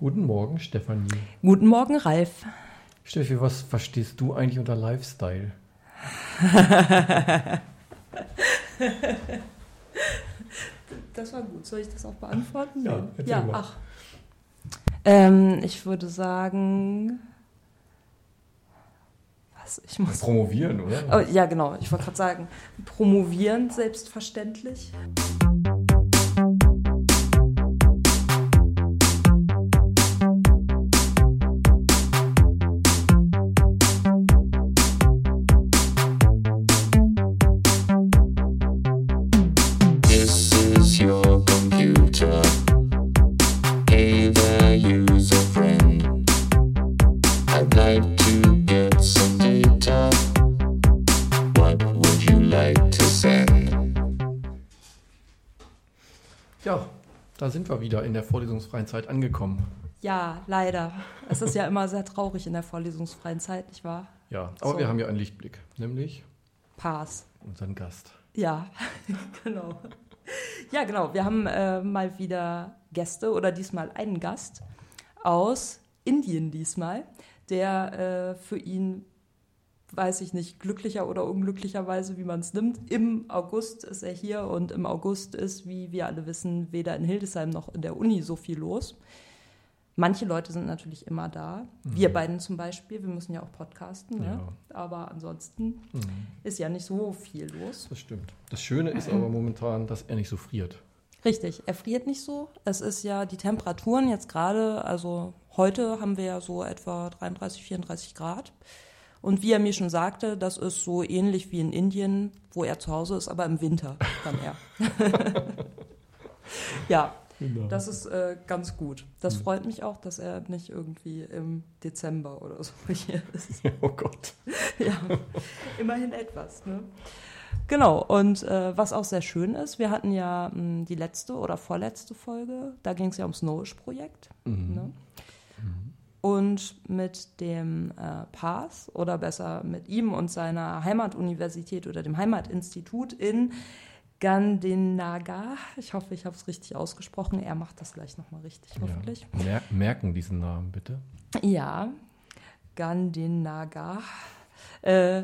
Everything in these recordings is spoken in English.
Guten Morgen, Stefanie. Guten Morgen, Ralf. Steffi, was verstehst du eigentlich unter Lifestyle? das war gut. Soll ich das auch beantworten? Ja, ja mal. ach. Ähm, ich würde sagen. Was? Ich muss. Promovieren, oder? Oh, ja, genau. Ich wollte gerade sagen, promovieren selbstverständlich. Sind wir wieder in der vorlesungsfreien Zeit angekommen. Ja, leider. Es ist ja immer sehr traurig in der vorlesungsfreien Zeit, nicht wahr? Ja, aber so. wir haben ja einen Lichtblick, nämlich Pass. Unseren Gast. Ja, genau. Ja, genau. Wir haben äh, mal wieder Gäste oder diesmal einen Gast aus Indien diesmal, der äh, für ihn weiß ich nicht, glücklicher oder unglücklicherweise, wie man es nimmt. Im August ist er hier und im August ist, wie wir alle wissen, weder in Hildesheim noch in der Uni so viel los. Manche Leute sind natürlich immer da. Mhm. Wir beiden zum Beispiel, wir müssen ja auch podcasten, ne? ja. aber ansonsten mhm. ist ja nicht so viel los. Das stimmt. Das Schöne ist aber momentan, dass er nicht so friert. Richtig, er friert nicht so. Es ist ja die Temperaturen jetzt gerade, also heute haben wir ja so etwa 33, 34 Grad. Und wie er mir schon sagte, das ist so ähnlich wie in Indien, wo er zu Hause ist, aber im Winter dann er. ja, genau. das ist äh, ganz gut. Das mhm. freut mich auch, dass er nicht irgendwie im Dezember oder so hier ist. Oh Gott. ja, immerhin etwas. Ne? Genau, und äh, was auch sehr schön ist, wir hatten ja mh, hm, die letzte oder vorletzte Folge, da ging es ja ums Nowish-Projekt. Mhm. Ne? Und mit dem äh, Path oder besser mit ihm und seiner Heimatuniversität oder dem Heimatinstitut in Gandhinagar. Ich hoffe, ich habe es richtig ausgesprochen. Er macht das gleich nochmal richtig, hoffentlich. Ja. Mer merken diesen Namen bitte. Ja, Gandhinagar. Äh,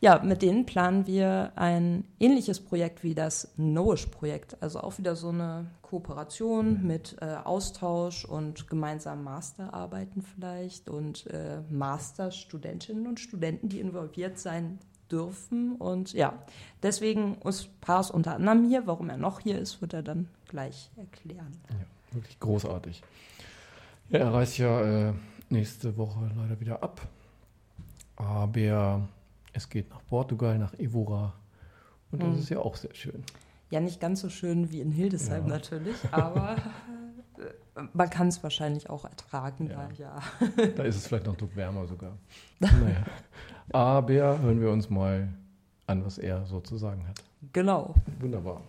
ja, mit denen planen wir ein ähnliches Projekt wie das Nowish-Projekt. Also auch wieder so eine Kooperation mhm. mit äh, Austausch und gemeinsamen Masterarbeiten vielleicht und äh, Masterstudentinnen und Studenten, die involviert sein dürfen. Und ja, deswegen ist Pars unter anderem hier. Warum er noch hier ist, wird er dann gleich erklären. Ja, wirklich großartig. Ja, er reist ja äh, nächste Woche leider wieder ab. Aber es geht nach Portugal, nach Evora. Und das mhm. ist ja auch sehr schön. Ja, nicht ganz so schön wie in Hildesheim ja. natürlich, aber äh, man kann es wahrscheinlich auch ertragen. Ja. Da, ja. da ist es vielleicht noch ein wärmer sogar. Naja. Aber hören wir uns mal an, was er so zu sagen hat. Genau. Wunderbar.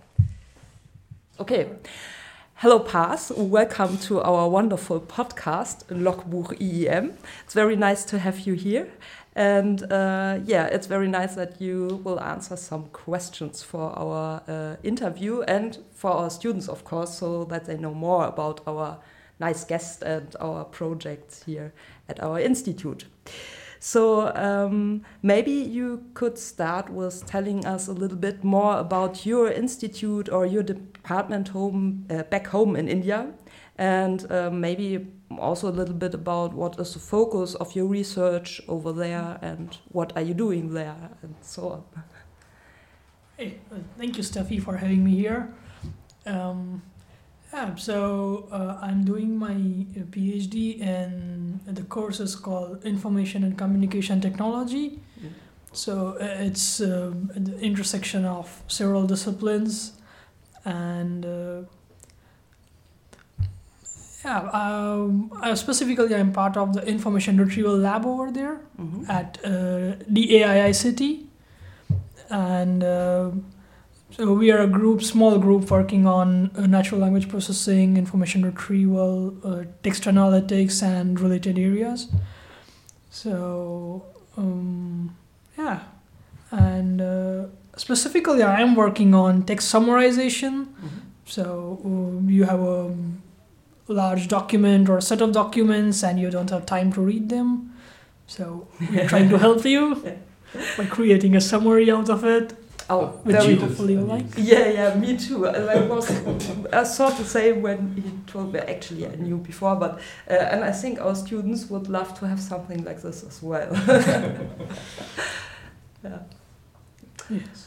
Okay. Hello, Paz. Welcome to our wonderful podcast, Logbuch EEM. It's very nice to have you here. And uh, yeah, it's very nice that you will answer some questions for our uh, interview and for our students, of course, so that they know more about our nice guest and our projects here at our institute. So um, maybe you could start with telling us a little bit more about your institute or your department home uh, back home in India, and uh, maybe also a little bit about what is the focus of your research over there and what are you doing there and so on. Hey, uh, thank you, Steffi, for having me here. Um, yeah, so uh, I'm doing my uh, PhD in the course is called Information and Communication Technology. Mm. So uh, it's uh, the intersection of several disciplines and uh, yeah, um, uh, specifically, I'm part of the information retrieval lab over there mm-hmm. at uh, DA-IICT, and uh, so we are a group, small group, working on uh, natural language processing, information retrieval, uh, text analytics, and related areas. So um, yeah, and uh, specifically, I am working on text summarization. Mm-hmm. So um, you have a large document or a set of documents and you don't have time to read them. So we're trying to help you by creating a summary out of it, Oh, which very you hopefully you like. Yeah, yeah, me too. I was, I thought the same when he told me. Actually, I knew before, but uh, and I think our students would love to have something like this as well. yeah. Yes.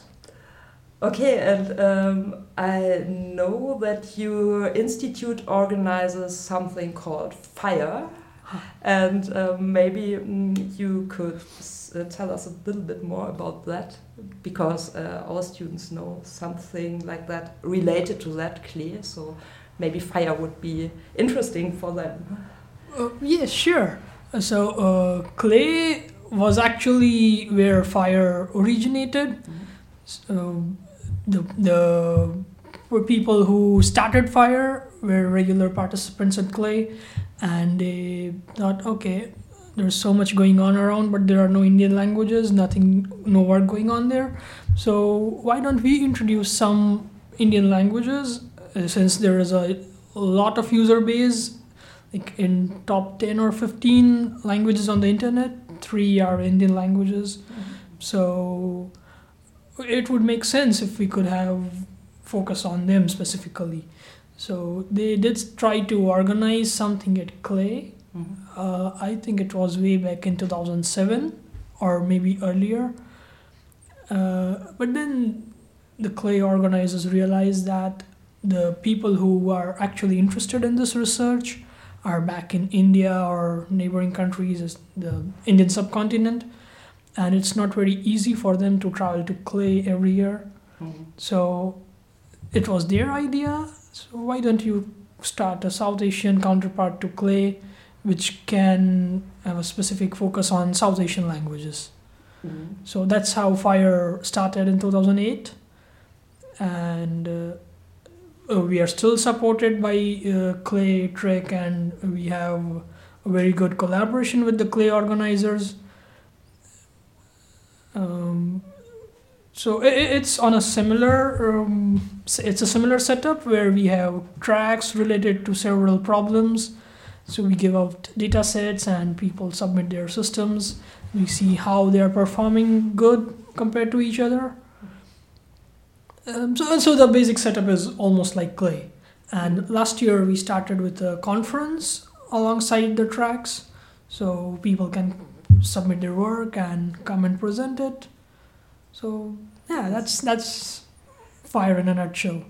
Okay, and um, I know that your institute organizes something called Fire, and um, maybe mm, you could uh, tell us a little bit more about that, because uh, our students know something like that related to that CLEF. So maybe Fire would be interesting for them. Uh, yeah, sure. Uh, So uh, CLEF was actually where fire originated. So the the were people who started fire were regular participants at CLEF, and they thought, okay, there's so much going on around, but there are no Indian languages, nothing, no work going on there. So why don't we introduce some Indian languages? Uh, since there is a lot of user base like in top 10 or 15 languages on the internet three are indian languages so it would make sense if we could have focus on them specifically. So they did try to organize something at CLEF. Uh, i think it was way back in 2007 or maybe earlier. Uh, but then the CLEF organizers realized that the people who are actually interested in this research are back in India or neighboring countries, the Indian subcontinent, and it's not very easy for them to travel to CLEF every year. So it was their idea. So why don't you start a South Asian counterpart to CLEF, which can have a specific focus on South Asian languages? So that's how Fire started in 2008, and uh, uh, we are still supported by uh, CLEF TREC, and we have a very good collaboration with the CLEF organizers. Um, so i i- it's on a similar, um, it's a similar setup where we have tracks related to several problems. So we give out data sets and people submit their systems. We see how they are performing good compared to each other. Um, so, so the basic setup is almost like CLEF. And last year we started with a conference alongside the tracks, so people can submit their work and come and present it. So yeah, that's that's fire in a nutshell.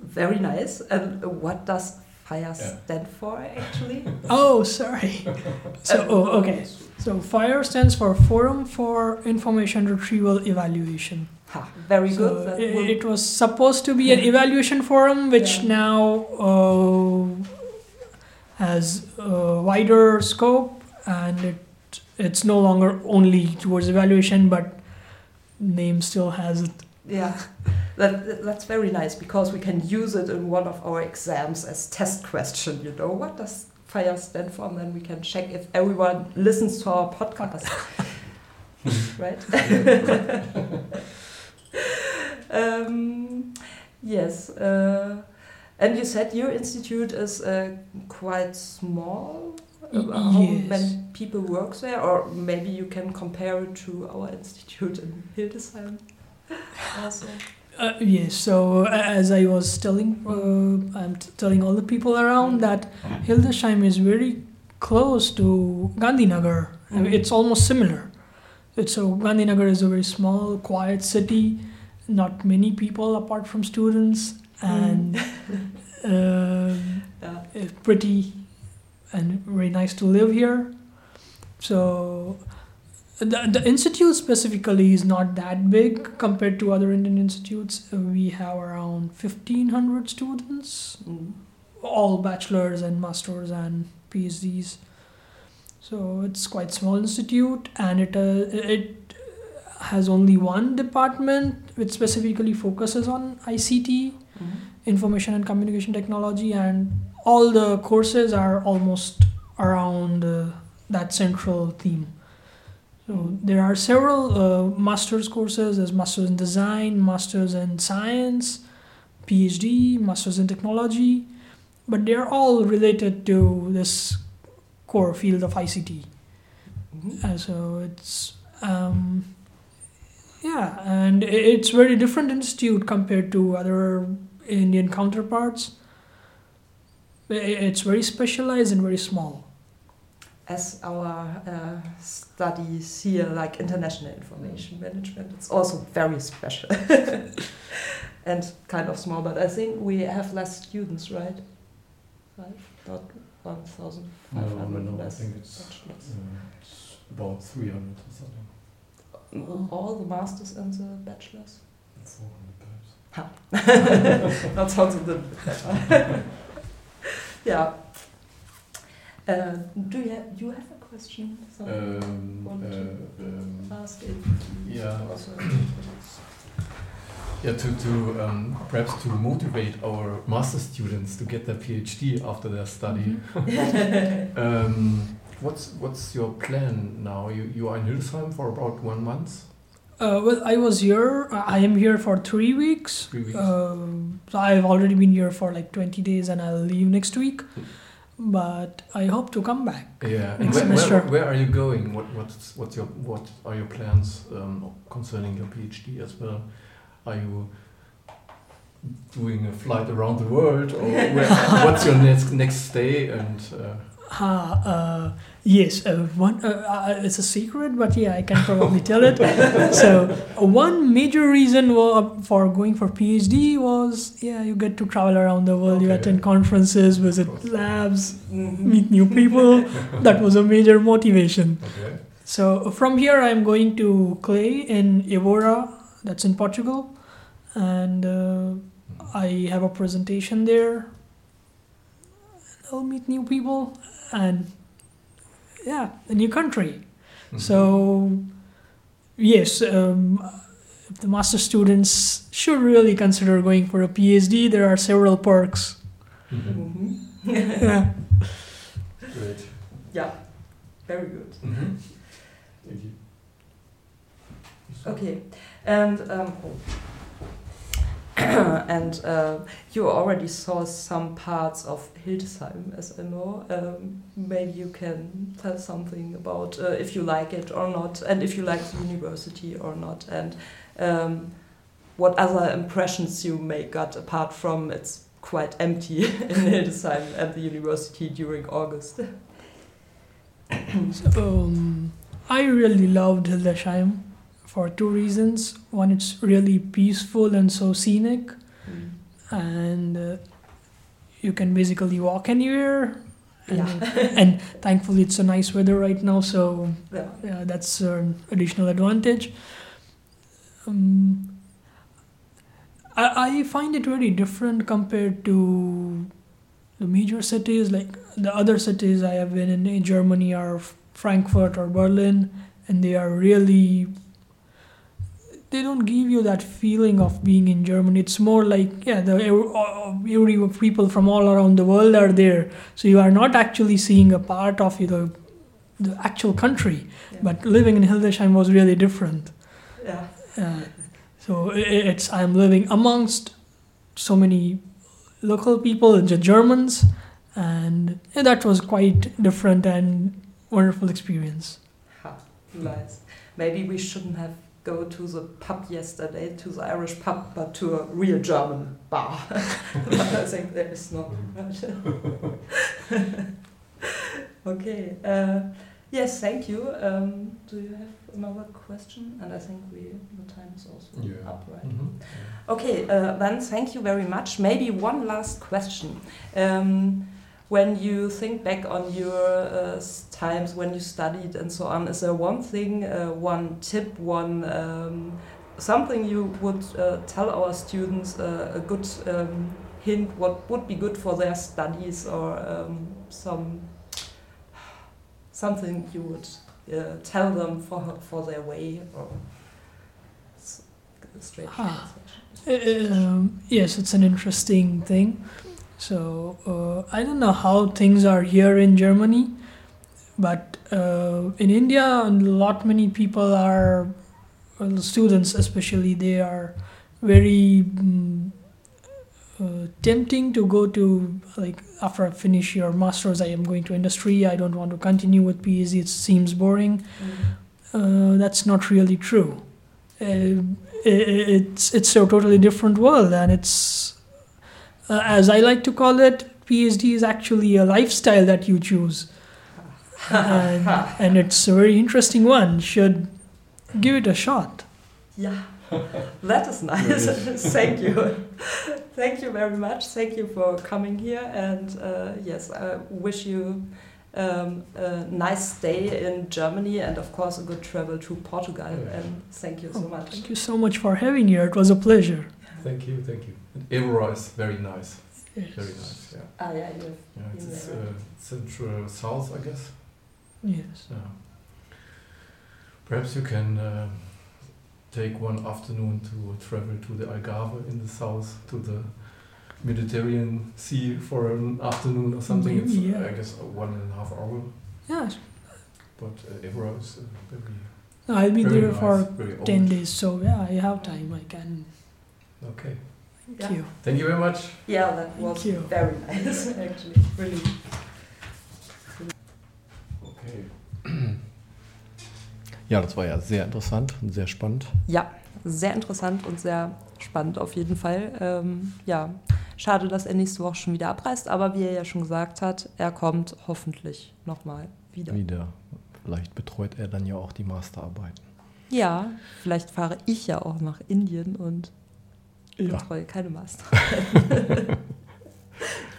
Very nice. And what does Fire Yeah. stand for actually? Oh, sorry. So oh, okay. So FIRE stands for Forum for Information Retrieval Evaluation. Ha, very So good. That it, it was supposed to be an evaluation forum, which Yeah. now uh, has a wider scope, and it it's no longer only towards evaluation, but name still has it. Yeah, that, that- that's very nice because we can use it in one of our exams as test question. You know, what does FIRE stand for? And then we can check if everyone listens to our podcast. right? um, yes. Uh, and you said your institute is uh, quite small. Uh, How Yes. many people work there? Or maybe you can compare it to our institute in Hildesheim. Also. Uh, yes. So as I was telling, uh, I'm t- telling all the people around that Hildesheim is very close to Gandhinagar. I mean, Mhm. It's almost similar. It's so Gandhinagar is a very small, quiet city. Not many people apart from students, and um, Yeah. pretty and very nice to live here. So the, the institute specifically is not that big compared to other Indian institutes. We have around 1500 students, Mm. all bachelors and masters and PhDs. So it's quite small institute and it uh, it has only one department which specifically focuses on ICT Mm. information and communication technology and all the courses are almost around uh, that central theme so there are several uh, master's courses there's masters in design masters in science phd masters in technology but they're all related to this core field of ICT. Mhm. Uh, so it's um, yeah, and it's very different institute compared to other Indian counterparts. I- It's very specialized and very small. As our uh, studies here, like international information management, it's also very special and kind of small. But I think we have less students, right? Five, not one thousand No, five no, hundred no, I think it's, bachelors. uh, it's about 300 or something. All the masters and the bachelors. 400 perhaps. that sounds a little bit better. Yeah. Uh, do you have, you have a question? Um, Want uh, to um, ask it? yeah, Also, yeah, to, to um, perhaps to motivate our master students to get their PhD after their study. Mm-hmm. Um, what's what's your plan now? You you are in Hildesheim for about one month, Uh, well, I was here. I am here for three weeks. three weeks. Um, so I've already been here for like 20 days and I'll leave next week. But I hope to come back. yeah. Next where, where, semester. where are you going? What what's what's your what are your plans um, concerning your PhD as well? Are you doing a flight around the world, or where, what's your next next stay? And uh, Ah, uh, yes, uh, one, uh, uh, it's a secret, but yeah, I can probably tell it. so, one major reason for going for PhD was, yeah, you get to travel around the world, you attend conferences, visit labs, meet new people. that was a major motivation. okay. So, from here, I'm going to CLEF in Evora, that's in Portugal, and uh, I have a presentation there. I'll meet new people and yeah, a new country. Mhm. So yes, um, if the master students should really consider going for a PhD. There are several perks. Mhm. Mhm. Yeah. Great. yeah, very good. Mhm. Thank you. Okay, and um, and uh, you already saw some parts of Hildesheim, as I know. Um, maybe you can tell something about uh, if you like it or not, and if you like the university or not, and um, what other impressions you may got apart from it's quite empty in Hildesheim at the university during August. So, um, I really loved Hildesheim for two reasons. One, it's really peaceful and so scenic, and uh, you can basically walk anywhere. And, Yeah. and thankfully, it's a nice weather right now, so yeah. yeah, that's an additional advantage. Um, I, I find it very different compared to the major cities. Like the other cities I have been in, in Germany are Frankfurt or Berlin, and they are really. They don't give you that feeling of being in Germany. It's more like yeah, the every, every people from all around the world are there. So you are not actually seeing a part of the the actual country. Yeah. But living in Hildesheim was really different. yeah. Uh, so i- it's I'm living amongst so many local people, the Germans, and that was quite different and wonderful experience. Ha, nice. Maybe we shouldn't have go to the pub yesterday, to the Irish pub, but to a real German bar. but I think there is not. much. okay. Uh, yes, thank you. Um, do you have another question? And I think we the time is also Yeah. up, right? Mhm. Okay, uh, then thank you very much. Maybe one last question. Um, when you think back on your uh, times when you studied and so on, is there one thing, uh, one tip, one um, something you would uh, tell our students, uh, a good um, hint, what would be good for their studies, or um, some something you would uh, tell them for for their way, or straight Ah. Um, yes, it's an interesting thing. So uh, I don't know how things are here in Germany, but uh, in India, a lot many people are well, students, especially they are very mm, uh, tempting to go to like after I finish your masters, I am going to industry. I don't want to continue with PhD. It seems boring. Uh, that's not really true. Uh, it's it's a totally different world, and it's uh, as I like to call it. PhD is actually a lifestyle that you choose, and, and it's a very interesting one. Should give it a shot. Yeah, that is nice. Thank you. Thank you very much. Thank you for coming here. And uh, yes, I wish you um, a nice stay in Germany and, of course, a good travel to Portugal. Yeah. And thank you so Oh, much. Thank you so much for having me here. It was a pleasure. Thank you, thank you. And Evora is very nice, Yes. very nice. Yeah, Ah, yeah, you yeah it's, it's uh, central south, I guess. Yes. Yeah. Perhaps you can uh, take one afternoon to travel to the Algarve in the south, to the Mediterranean Sea for an afternoon or something. It's, Maybe, yeah. I guess, a one and a half hour. Yes. But uh, Evora is uh, very, I'll be very there nice, for 10 old. days, so yeah, I have time. I can. Okay. Thank Yeah. you. Thank you very much. Yeah, that was you. very nice, actually. Really. Okay. Ja, das war ja sehr interessant und sehr spannend. Ja, sehr interessant und sehr spannend auf jeden Fall. Ähm, ja, schade, dass er nächste Woche schon wieder abreist, aber wie er ja schon gesagt hat, er kommt hoffentlich nochmal wieder. Wieder. Vielleicht betreut er dann ja auch die Masterarbeiten. Ja, vielleicht fahre ich ja auch nach Indien und Ja. betreue keine Master.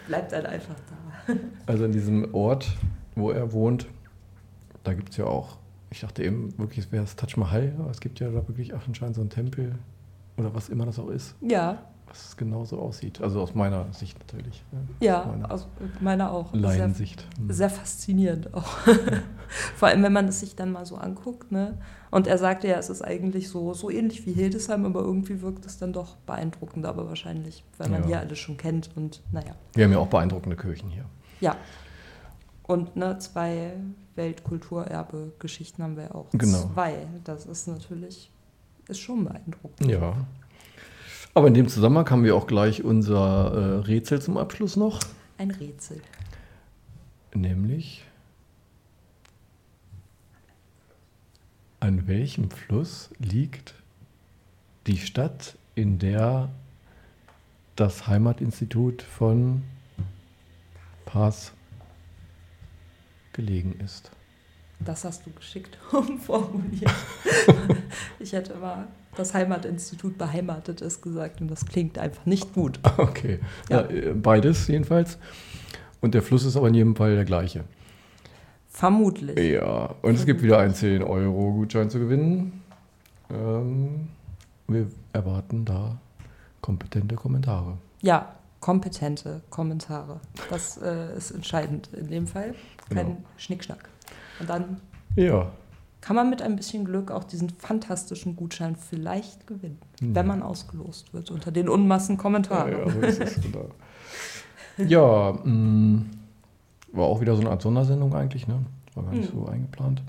Bleibt dann einfach da. Also in diesem Ort, wo er wohnt, da gibt es ja auch, ich dachte eben wirklich, es wäre das Taj Mahal, aber es gibt ja da wirklich anscheinend so einen Tempel oder was immer das auch ist, Ja, was genauso aussieht. Also aus meiner Sicht natürlich. ja, Aus meiner aus meiner auch. Sehr, Laiensicht. Hm. sehr faszinierend auch. Vor allem, wenn man es sich dann mal so anguckt. Ne? Und er sagte ja, es ist eigentlich so, so ähnlich wie Hildesheim, aber irgendwie wirkt es dann doch beeindruckend, aber wahrscheinlich, weil man Ja. hier alles schon kennt und naja. Wir haben ja auch beeindruckende Kirchen hier. Ja. Und ne, zwei Weltkulturerbe-Geschichten haben wir auch. Genau. Zwei. Das ist natürlich, ist schon beeindruckend. Ja. Aber in dem Zusammenhang haben wir auch gleich unser äh, Rätsel zum Abschluss noch, Ein Rätsel. nämlich an welchem Fluss liegt die Stadt, in der das Heimatinstitut von Paz gelegen ist? Das hast du geschickt umformuliert. ich hätte immer das Heimatinstitut beheimatet ist gesagt und das klingt einfach nicht gut. Okay, Ja. ja. äh, beides jedenfalls. Und der Fluss ist aber in jedem Fall der gleiche. Vermutlich. Ja, und es gibt wieder einen 10-Euro-Gutschein zu gewinnen. Ähm, wir erwarten da kompetente Kommentare. Ja, kompetente Kommentare. Das äh, ist entscheidend in dem Fall. Kein Genau. Schnickschnack. Und dann Ja. Kann man mit ein bisschen Glück auch diesen fantastischen Gutschein vielleicht gewinnen, Hm. wenn man ausgelost wird unter den Unmassen Kommentare. Ja, ja, so es, genau. Ja, mh, war auch wieder so eine Art Sondersendung eigentlich, ne? War gar nicht Mhm. so eingeplant.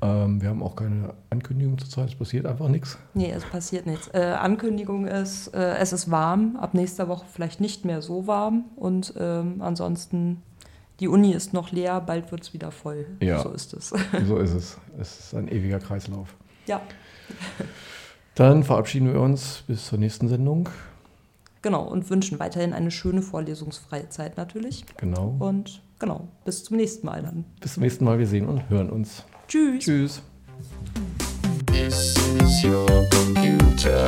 Ähm, wir haben auch keine Ankündigung zurzeit, es passiert einfach nichts. Nee, es passiert nichts. Äh, Ankündigung ist, äh, es ist warm, ab nächster Woche vielleicht nicht mehr so warm und ähm, ansonsten, die Uni ist noch leer, bald wird es wieder voll. Ja. So ist es. So ist es. Es ist ein ewiger Kreislauf. ja, Dann verabschieden wir uns bis zur nächsten Sendung. genau. Und wünschen weiterhin eine schöne vorlesungsfreie Zeit natürlich. Genau. Und genau, bis zum nächsten Mal dann. Bis zum nächsten Mal. Wir sehen und hören uns. Tschüss. Tschüss. This is your computer.